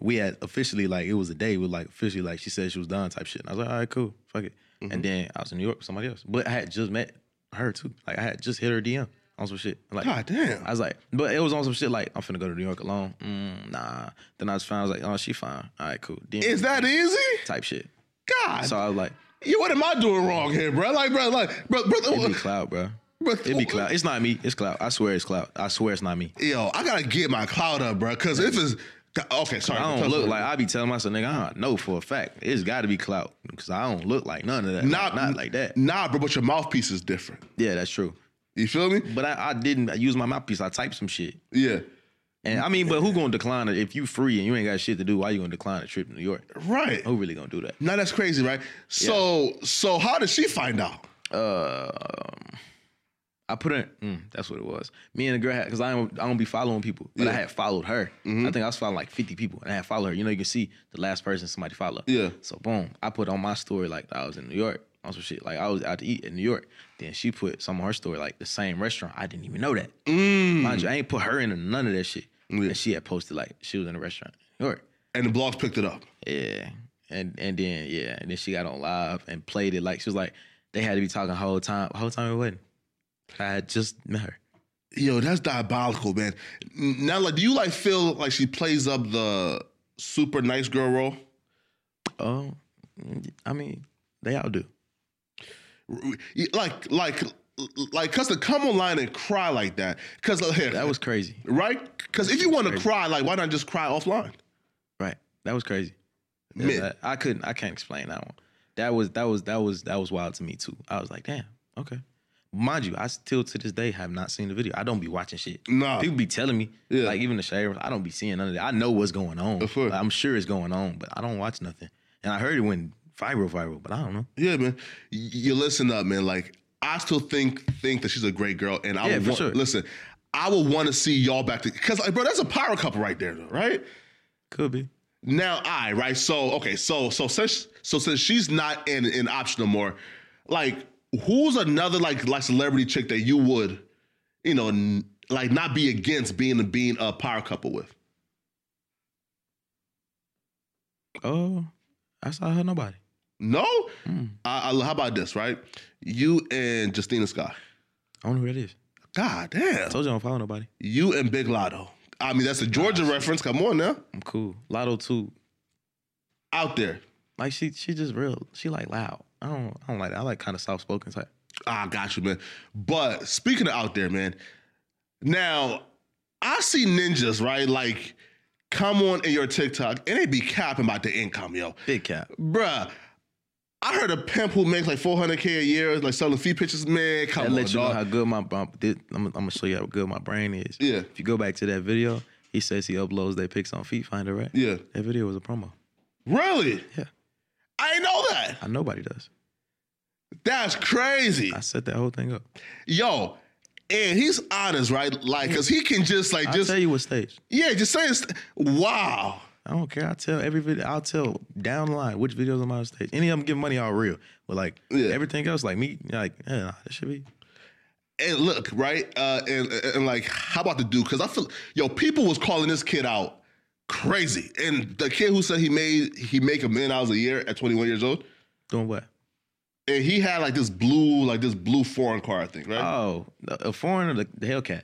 we had officially like it was a day. We were like officially like she said she was done type shit. And I was like, all right, cool, fuck it. Mm-hmm. And then I was in New York with somebody else, but I had just met her too. Like I had just hit her DM on some shit. Like God damn. I was like, but it was on some shit like I'm finna go to New York alone. Mm, nah. Then I was fine. I was like, oh, she fine. All right, cool. Then, Is that easy? type shit? God. So I was like, yeah, what am I doing wrong here, bro? Like, bro, like, bro, bro, it be cloud, bro. bro It be cloud. It's not me. It's cloud. I swear it's cloud. I swear it's not me. Yo, I gotta get my cloud up, bro. Cause if it's okay, sorry. I don't look like I be telling myself, nigga, I know for a fact it's got to be clout because I don't look like none of that. Not, Not, not like that. Nah, bro, but your mouthpiece is different. Yeah, that's true. You feel me? But I, I didn't use my mouthpiece. I typed some shit. Yeah. And I mean, but who gonna decline it if you free and you ain't got shit to do? Why you gonna decline a trip to New York? Right. Who really gonna do that? Now that's crazy, right? So, so how did she find out? Um, I put in. Mm, that's what it was. Me and the girl had because I don't I don't be following people, but I had followed her. I think I was following like fifty people, and I had followed her. You know, you can see the last person somebody followed. Yeah. So boom, I put on my story like I was in New York on some shit. Like I was out to eat in New York. Then she put some of her story like the same restaurant. I didn't even know that. Mind you, I ain't put her in none of that shit. And she had posted like she was in a restaurant in New York. And the blogs picked it up. Yeah. And and then yeah, and then she got on live and played it like she was like they had to be talking the whole time. The whole time it wasn't. I had just met her. Yo, that's diabolical, man. Now, like, do you like feel like she plays up the super nice girl role? Oh, I mean, they all do. Like, like, like, cause to come online and cry like that, cause uh, here, That was crazy. right. Cause if you want to cry, like, why not just cry offline? Right. That was crazy. Man. that- I couldn't. I can't explain that one. That was that was that was that was wild to me too. I was like, damn, okay. Mind you, I still to this day have not seen the video. I don't be watching shit. Nah. People be telling me, Yeah. like even the sheriff, I don't be seeing none of that. I know what's going on. Of course. Like, I'm sure it's going on, but I don't watch nothing. And I heard it went viral, viral, but I don't know. Yeah, man. You listen up, man. Like, I still think think that she's a great girl, and I Yeah, would want, sure. listen. I would want to see y'all back to because, like, bro, that's a power couple right there, though, right? Could be. Now, I right. So, okay, so so since so since she's not in an option no more, like, who's another like like celebrity chick that you would, you know, n- like not be against being being a power couple with? Oh, I saw her nobody. No. Hmm. I, I, how about this, right? You and Justina Scott. I don't know who that is. God damn. I told you I don't follow nobody. You and Big Latto. I mean, that's a Georgia reference. Come on now. I'm cool. Latto too. Out there. Like she she just real. She like loud. I don't I don't like that. I like kind of soft spoken type. Ah, got you, man. But speaking of out there, man, now I see ninjas, right? Like, come on in your TikTok and they be capping about the income, yo. Big cap. Bruh, I heard a pimp who makes like 400K a year, like selling feet pictures. Man, come That on, let you know how good my, I'm, I'm gonna show you how good my brain is. Yeah. If you go back to that video, he says he uploads their pics on Feet Finder, right? Yeah. That video was a promo. Really? Yeah. I know that. I nobody does. That's crazy. I set that whole thing up. Yo, and he's honest, right? Like, cause he can just like I'll just tell you what stage. yeah, just say it's wow. I don't care. I'll tell every video. I'll tell down the line which videos I'm on stage. Any of them give money all real, but like Yeah. everything else, like me, like yeah, nah, that should be. And look, right? Uh, and and like, how about the dude? Because I feel, yo, people was calling this kid out crazy. And the kid who said he made he make a million dollars a year at 21 years old, Doing what? and he had like this blue, like this blue foreign car, I think, right? Oh, a foreigner, the, the Hellcat.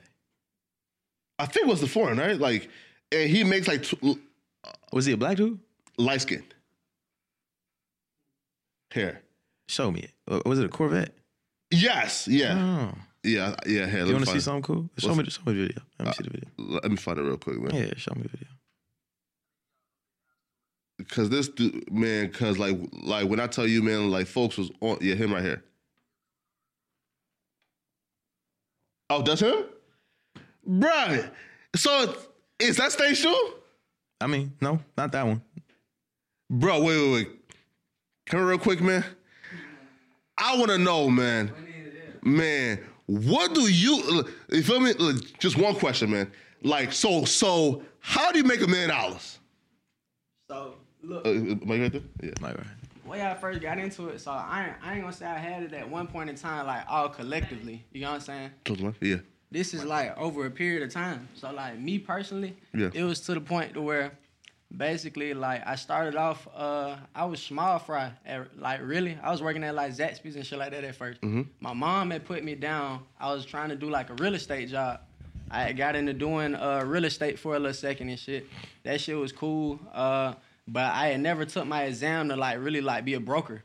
I think it was the foreign, right? Like, and he makes like t- Was he a black dude? light skin hair. Show me it. Uh, Was it a Corvette? Yes, yeah, Oh. yeah, yeah. Here, You want to see something cool? Show me, the, show me the video. Let me see the video. Let me find it real quick, man. Yeah, show me the video. Cause this dude, man, cause like, like when I tell you, man, like folks was on, yeah, him right here. Oh, that's him, Bruh. So is that Stay Shoe, I mean, no, not that one. bro? Wait, wait, wait. Come real quick, man. I want to know, man. Man, what do you? look, You feel me? Just one question, man. Like, so, so, how do you make a million dollars? So look, Uh, am I right there? Yeah. Right. way I first got into it, so I ain't, I ain't gonna say I had it at one point in time, like all collectively. You know what I'm saying? Totally. Yeah. This is like over a period of time. So like me personally, Yeah. it was to the point to where basically like I started off uh I was small fry at, like really I was working at like Zaxby's and shit like that at 1st My mom had put me down. I was trying to do like a real estate job. I got into doing uh real estate for a little second and shit. That shit was cool. Uh but I had never took my exam to like really like be a broker.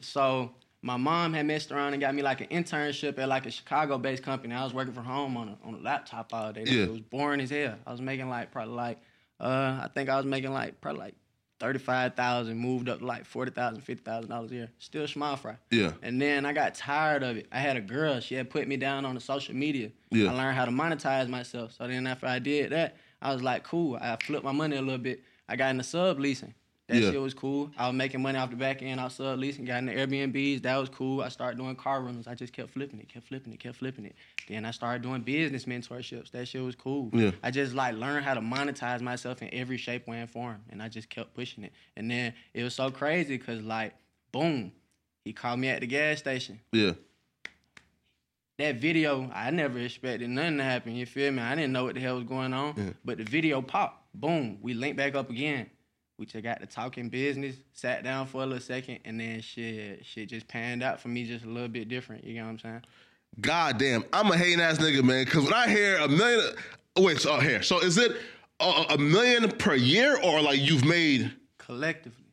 So my mom had messed around and got me like an internship at like a Chicago-based company. I was working from home on a on a laptop all day. Yeah. shit was boring as hell. I was making like probably like uh I think I was making like probably like thirty five thousand, moved up to like forty thousand, fifty thousand dollars a year. Still small fry. Yeah. And then I got tired of it. I had a girl. She had put me down on the social media. Yeah. I learned how to monetize myself. So then after I did that, I was like, cool. I flipped my money a little bit. I got into subleasing. That Yeah. shit was cool. I was making money off the back end. I was subleasing, got into Airbnbs. That was cool. I started doing car rentals. I just kept flipping it, kept flipping it, kept flipping it. Then I started doing business mentorships. That shit was cool. Yeah. I just like learned how to monetize myself in every shape, way, and form. And I just kept pushing it. And then it was so crazy because like, boom, he called me at the gas station. Yeah. That video, I never expected nothing to happen. You feel me? I didn't know what the hell was going on. But the video popped. Boom. We linked back up again. We just got to talking business, sat down for a little second, and then shit, shit just panned out for me just a little bit different. You know what I'm saying? God damn, I'm a hating ass nigga, man. Because when I hear a million, wait, so here, so is it a, a million per year or like you've made? Collectively.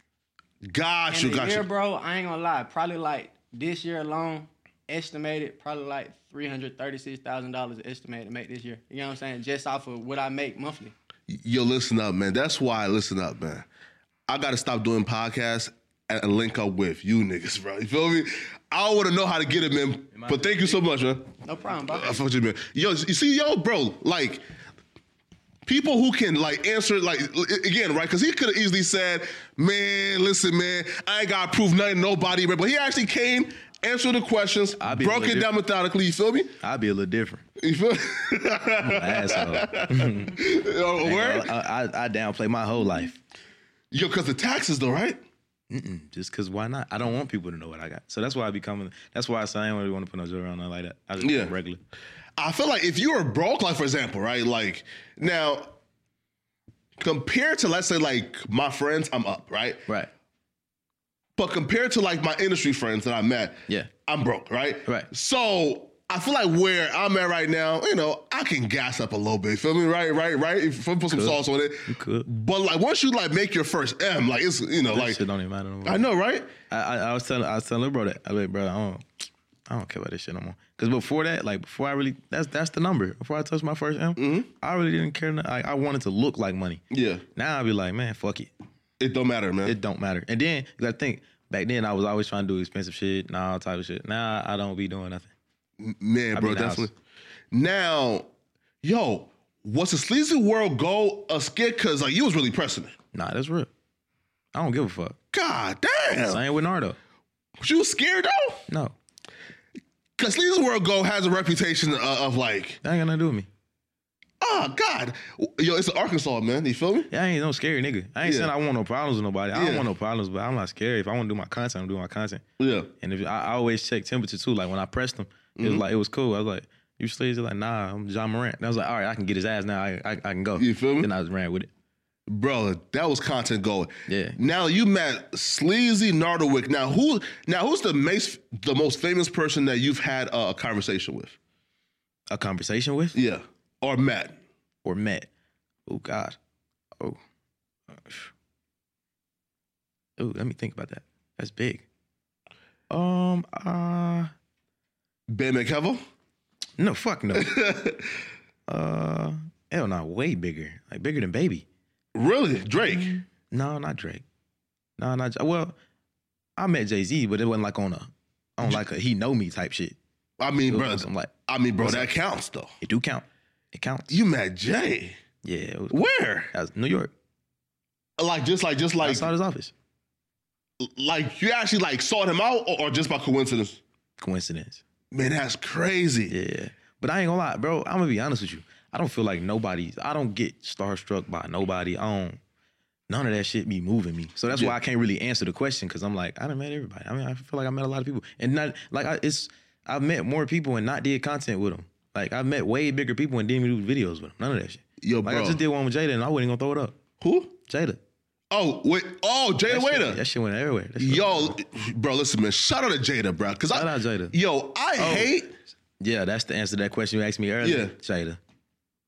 Got you, got year, you. bro, I ain't gonna lie. Probably like this year alone, estimated probably like three hundred thirty-six thousand dollars estimated to make this year. You know what I'm saying? Just off of what I make monthly. Yo, listen up, man. That's why I listen up, man. I gotta stop doing podcasts and link up with you niggas, bro. You feel me? I don't want to know how to get it, man. But thank you so much, man. No problem, bro. I fuck you, man. Yo, you see, yo, bro, like people who can like answer like again, right? Because he could have easily said, "Man, listen, man, I ain't got to prove nothing, nobody." But he actually came, answered the questions, broke it down methodically. You feel me? I'd be a little different. You feel? I'm an asshole. Yo, word? I, I, I downplay my whole life. Yo, because the taxes though, right? Mm-mm, just because why not? I don't want people to know what I got. So that's why I be coming. That's why I say I don't really want to put no jewelry on there like that. I just Yeah. yeah. regular. I feel like if you were broke, like for example, right? Like now, compared to let's say like my friends, I'm up, right? Right. But compared to like my industry friends that I met, Yeah. I'm broke, right? Right. So I feel like where I'm at right now, you know, I can gas up a little bit. Feel me? Right, right, right. If I put some Could. sauce on it. You could. But like once you like make your first M, like it's you know, That like shit don't even matter no more. I know, right? I, I, I was telling I was telling little bro that I was like, bro, I don't I don't care about this shit no more. Cause before that, like before I really that's that's the number. Before I touched my first M, mm-hmm. I really didn't care. Like I wanted to look like money. Yeah. Now I'd be like, man, fuck it. It don't matter, man. It don't matter. And then I think back then I was always trying to do expensive shit and all type of shit. Now I don't be doing nothing. Man, I bro, mean, I was- definitely. Now, yo, was the SleazyWorld Go a skit? Cause like you was really pressing it. Nah, that's real. I don't give a fuck. God damn. Same with Nardo. Was you scared though? No, Cause SleazyWorld Go has a reputation of, of like, that ain't got nothing to do with me. oh God, yo, it's Arkansas, man. You feel me? Yeah, I ain't no scary nigga. I ain't Yeah. saying I want no problems with nobody. I Yeah. don't want no problems, but I'm not scary. If I want to do my content, I'm doing my content. Yeah. And if I, I always check temperature too. Like when I press him, it was like it was cool. I was like, "You sleazy?" Like, nah, I'm John Morant. And I was like, "All right, I can get his ass now. I I, I can go." You feel me? Then I just ran with it. Bro, that was content gold. Yeah. Now you met Sleazy Nardo Wick. Now who? Now who's the most the most famous person that you've had a, a conversation with? A conversation with Yeah, or met? or met. Oh God. Oh. Oh, let me think about that. That's big. Um. Uh. Ben McKevil. No. Fuck no. uh. Hell no. Way bigger. Like bigger than baby. Really, Drake? No, not Drake. No, not well. I met Jay Z, but it wasn't like on a on like a he know me type shit. I mean, bro. on like I mean, bro, that counts though. it do count. It counts. You met Jay. yeah. Was, Where? that was New York. Like just like just like Outside his office. like you actually like sought him out or, or just by coincidence? Coincidence. Man, that's crazy. Yeah. But I ain't gonna lie, bro. I'm gonna be honest with you. I don't feel like nobody. I don't get starstruck by nobody. I don't. none of that shit be moving me. So that's Yeah. why I can't really answer the question because I'm like, I done met everybody. I mean, I feel like I met a lot of people, and not like I, it's I've met more people and not did content with them. Like I've met way bigger people and didn't even do videos with them. None of that shit. Yo, like I just did one with Jada and I wasn't gonna throw it up. Who? Jada. Oh wait. Oh, Jada That shit, Waiter. that shit went everywhere. Shit- Yo, bro, listen, man. Shout out to Jada, bro. Cause Shout I, out Jada. Yo, I Oh. hate Yeah, that's the answer to that question you asked me earlier. Yeah. Jada,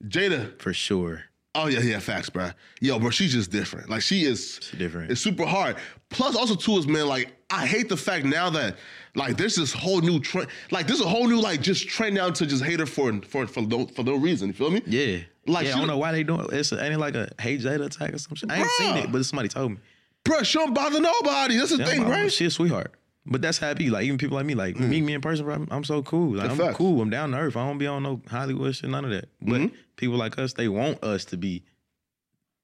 Jada. for sure. Oh yeah, yeah, facts, bro. Yo, bro, she's just different. Like she is. She different. It's super hard. Plus, also too is man, like I hate the fact now that like there's this whole new trend. Like there's a whole new like just trend now to just hate her for for for no for no reason. You feel me? Yeah. Like, yeah, I don't know why they doing it. It's ain't it like a hate Jada attack or some shit. I ain't Bruh. seen it, but somebody told me. Bro, she don't bother nobody. That's the thing, right? She a sweetheart. But that's how it. Like even people like me, like meet me in person, bro. I'm, I'm so cool. Like, I'm facts. cool. I'm down to earth. I don't be on no Hollywood shit, none of that. But Mm-hmm. people like us, they want us to be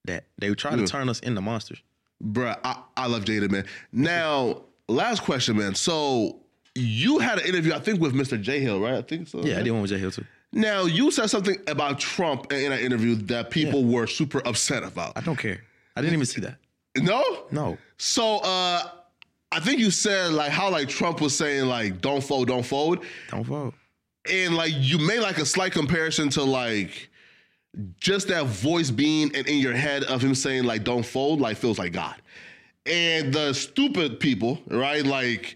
that. They try to Yeah. turn us into monsters. Bruh, I, I love Jada, man. Now, last question, man. So you had an interview, I think, with Mr. J Hill, right? I think so. Yeah, I did one with J Hill too. Now you said something about Trump in an interview that people were super upset about. I don't care. I didn't even see that. No? No. So uh I think you said like how like Trump was saying like don't fold, don't fold. Don't vote. And like you made like a slight comparison to like just that voice being in, in your head of him saying like don't fold like feels like God. And the stupid people, right, like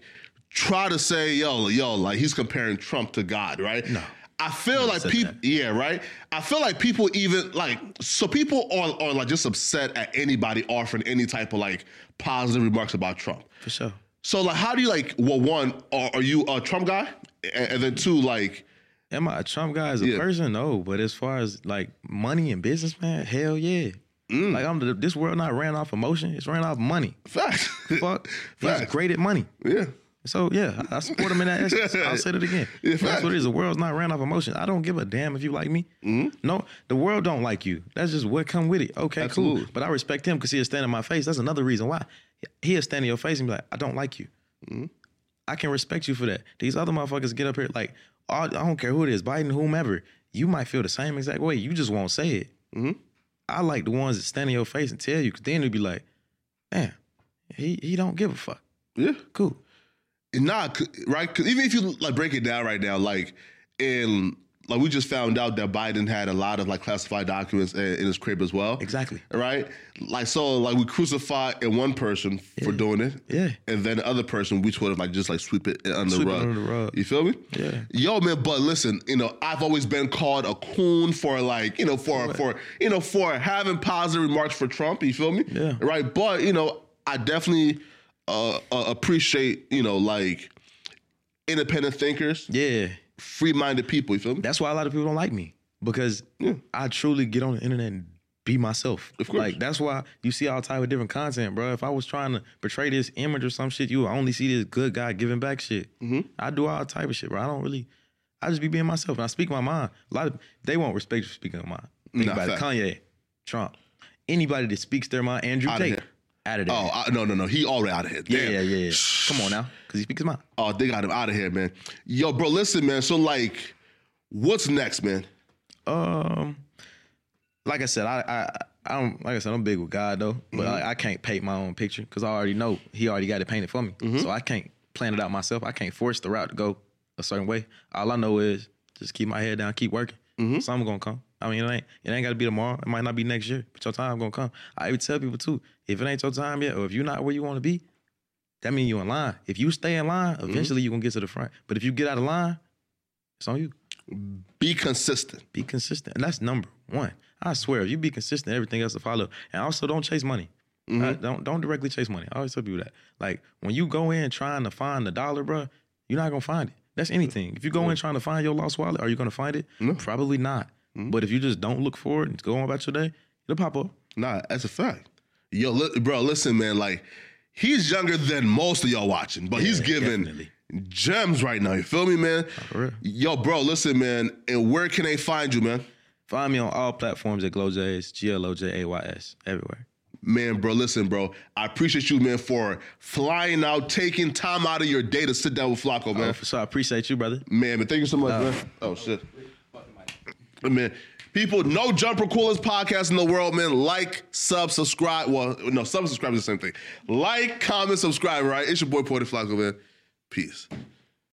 try to say, yo, yo, like he's comparing Trump to God, right? No. I feel like people, yeah, right. I feel like people even like so people are, are like just upset at anybody offering any type of like positive remarks about Trump. For sure. So like, how do you like? Well, one, are, are you a Trump guy? And, and then two, like, Am I a Trump guy as a Yeah. person? No. But as far as like money and business, man, hell yeah. Mm. Like I'm the, this world not ran off emotion. It's ran off money. facts. Fuck. He's great at money. yeah. So yeah, I I support him in that essence. I'll say it again. That's what it is. The world's not ran off emotion. I don't give a damn if you like me. No, the world don't like you. That's just what come with it. Okay, Mm-hmm. Absolutely. cool. But I respect him because he'll stand in my face. That's another reason why. He'll stand in your face and be like, I don't like you. Mm-hmm. I can respect you for that. These other motherfuckers get up here like, oh, I don't care who it is, Biden, whomever. You might feel the same exact way. You just won't say it. Mm-hmm. I like the ones that stand in your face and tell you, because then it'll be like, damn, he he don't give a fuck. Yeah. Cool. Nah, right right? 'Cause even if you like break it down right now, like in like we just found out that Biden had a lot of like classified documents in, in his crib as well. Exactly. Right? Like so, like we crucify in one person for doing it. Yeah. And then the other person, we sort of like just like sweep it under Sweep the it under the rug. You feel me? Yeah. Yo, man, but listen, you know, I've always been called a coon for like, you know, for for you know, for having positive remarks for Trump. You feel me? Yeah. Right. But you know, I definitely uh, uh, appreciate you know like independent thinkers, Yeah. free-minded people. You feel me? That's why a lot of people don't like me because I truly get on the internet and be myself. Of course. Like that's why you see all type of different content, bro. If I was trying to portray this image or some shit, you would only see this good guy giving back shit. Mm-hmm. I do all type of shit, bro. I don't really. I just be being myself and I speak my mind. A lot of they won't respect you for speaking my mind. Think Nah, about it. Kanye, Trump, anybody that speaks their mind. Andrew Tate. Out of there. Oh I, no, no, no. He already out of here. yeah, Damn. yeah, yeah, yeah. Come on now, because he speaks his mind. Oh, they got him out of here, man. Yo, bro, listen, man. So like, what's next, man? Um, like I said, I I I don't like I said I'm big with God though, but I, I can't paint my own picture because I already know He already got it painted for me. So I can't plan it out myself. I can't force the route to go a certain way. All I know is just keep my head down, keep working. Mm-hmm. Something gonna come. I mean, it ain't it ain't got to be tomorrow. It might not be next year, but your time gonna come. I even tell people too, if it ain't your time yet, or if you're not where you want to be, that means you in line. If you stay in line, mm-hmm. eventually you're gonna get to the front. But if you get out of line, it's on you Be consistent. be consistent. And that's number one. I swear, if you be consistent, everything else will follow. And also don't chase money. Mm-hmm. Uh, don't don't directly chase money. I always tell people that. Like when you go in trying to find the dollar, bro, you're not gonna find it. That's mm-hmm. anything. If you go in trying to find your lost wallet, are you gonna find it? Probably not. Mm-hmm. But if you just don't look for it and go on about your day, it'll pop up. Nah, that's a fact. Yo, li- bro, listen, man. Like, he's younger than most of y'all watching, but he's giving definitely. gems right now. You feel me, man? for real. Yo, bro, listen, man. And where can they find you, man? Find me on all platforms at GloJays, G L O J A Y S, everywhere. Man, bro, listen, bro. I appreciate you, man, for flying out, taking time out of your day to sit down with Flacco, man. Oh, so I appreciate you, brother. Man, but thank you so much, uh, man. Oh shit. Man, People, no jumper coolest podcast in the world, man. Like, sub, subscribe. Well, no, sub, subscribe is the same thing. Like, comment, subscribe, right? It's your boy Porter Flacco, man. Peace.